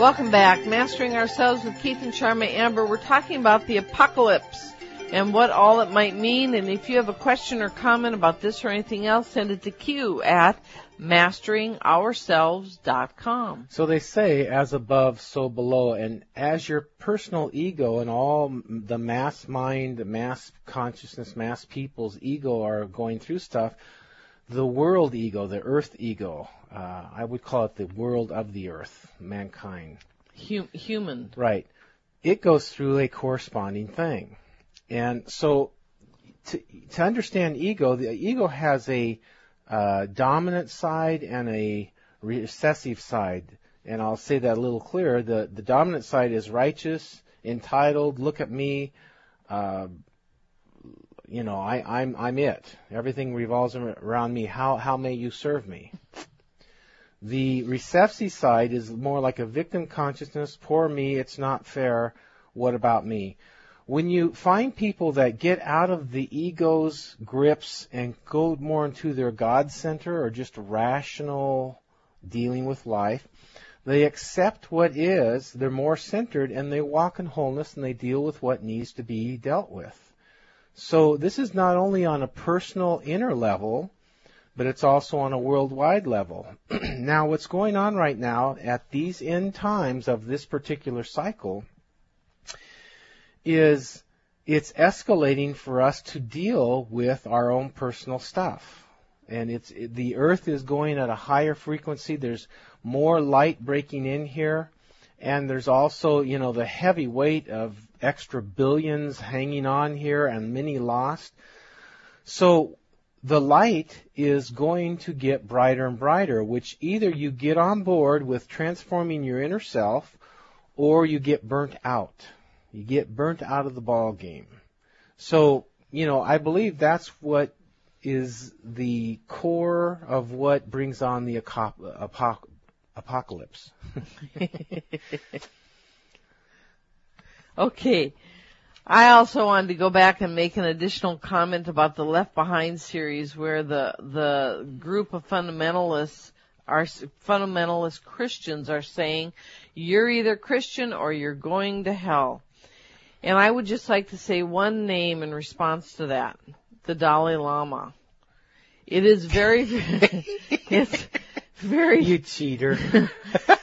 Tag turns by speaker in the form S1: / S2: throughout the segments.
S1: Welcome back. Mastering Ourselves with Keith and Charmaine Amber. We're talking about the apocalypse and what all it might mean. And if you have a question or comment about this or anything else, send it to Q at masteringourselves.com.
S2: So they say, as above, so below. And as your personal ego and all the mass mind, mass consciousness, mass people's ego are going through stuff, the world ego, the earth ego, uh, I would call it the world of the earth, mankind.
S1: Hum- human.
S2: Right. It goes through a corresponding thing. And so to, to understand ego, the ego has a uh, dominant side and a recessive side. And I'll say that a little clearer. The, the dominant side is righteous, entitled, look at me, uh, you know, I, I'm I'm it. Everything revolves around me. How how may you serve me? The recessive side is more like a victim consciousness. Poor me, it's not fair. What about me? When you find people that get out of the ego's grips and go more into their God center or just rational dealing with life, they accept what is, they're more centered, and they walk in wholeness and they deal with what needs to be dealt with. So this is not only on a personal inner level, but it's also on a worldwide level. now, what's going on right now at these end times of this particular cycle is it's escalating for us to deal with our own personal stuff. And it's it, the earth is going at a higher frequency. There's more light breaking in here and there's also, you know, the heavy weight of extra billions hanging on here and many lost. So the light is going to get brighter and brighter, which either you get on board with transforming your inner self or you get burnt out. You get burnt out of the ball game. So, you know, I believe that's what is the core of what brings on the apocalypse.
S1: okay. I also wanted to go back and make an additional comment about the Left Behind series where the, the group of fundamentalists are, fundamentalist Christians are saying, you're either Christian or you're going to hell. And I would just like to say one name in response to that. The Dalai Lama. It is very, it's very,
S2: you cheater.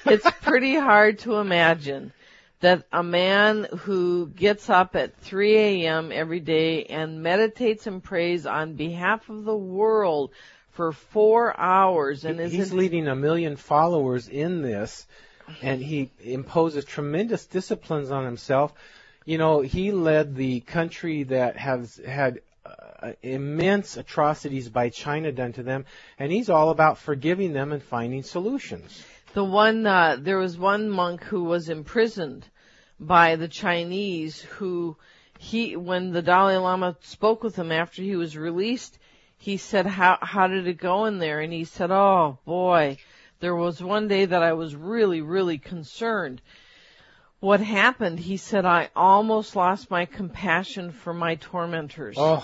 S1: it's pretty hard to imagine that a man who gets up at 3 a.m. every day and meditates and prays on behalf of the world for four hours and
S2: is he's leading a million followers in this and he imposes tremendous disciplines on himself you know he led the country that has had uh, immense atrocities by China done to them and he's all about forgiving them and finding solutions
S1: the one, uh, there was one monk who was imprisoned by the Chinese who he, when the Dalai Lama spoke with him after he was released, he said, how, how did it go in there? And he said, oh boy, there was one day that I was really, really concerned. What happened, he said, I almost lost my compassion for my tormentors.
S2: Oh.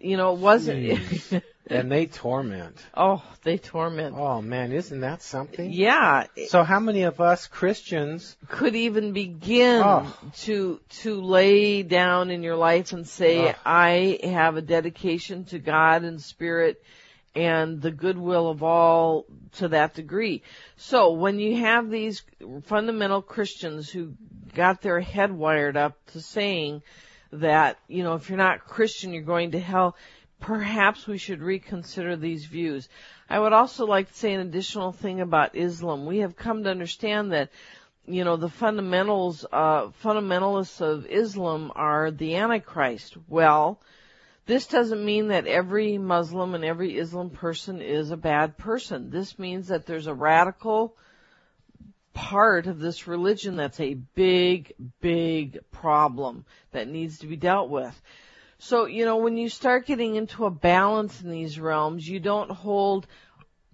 S1: You know, it wasn't,
S2: and they torment.
S1: Oh, they torment.
S2: Oh man, isn't that something?
S1: Yeah.
S2: So how many of us Christians
S1: could even begin oh. to to lay down in your life and say, oh. I have a dedication to God and Spirit and the goodwill of all to that degree. So when you have these fundamental Christians who got their head wired up to saying that, you know, if you're not Christian, you're going to hell, perhaps we should reconsider these views. I would also like to say an additional thing about Islam. We have come to understand that, you know, the fundamentals, uh, fundamentalists of Islam are the Antichrist. Well, this doesn't mean that every Muslim and every Islam person is a bad person. This means that there's a radical part of this religion that's a big, big problem that needs to be dealt with. So, you know, when you start getting into a balance in these realms, you don't hold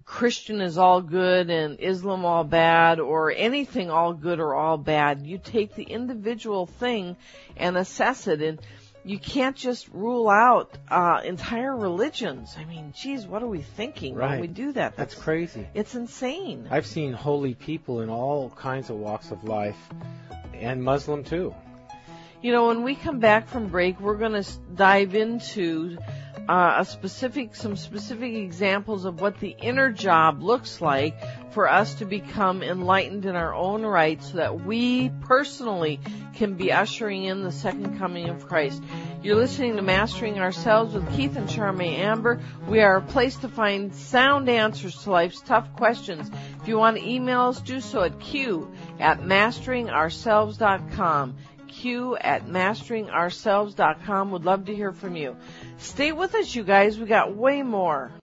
S1: Christian is all good and Islam all bad or anything all good or all bad. You take the individual thing and assess it and you can't just rule out uh, entire religions. I mean, geez, what are we thinking
S2: right.
S1: when we do that?
S2: That's, That's crazy.
S1: It's insane.
S2: I've seen holy people in all kinds of walks of life, and Muslim too.
S1: You know, when we come back from break, we're going to dive into uh, a specific, some specific examples of what the inner job looks like for us to become enlightened in our own right so that we personally can be ushering in the second coming of Christ. You're listening to Mastering Ourselves with Keith and Charmaine Amber. We are a place to find sound answers to life's tough questions. If you want to email us, do so at q at masteringourselves.com q at masteringourselves.com. Would love to hear from you. Stay with us, you guys. We got way more.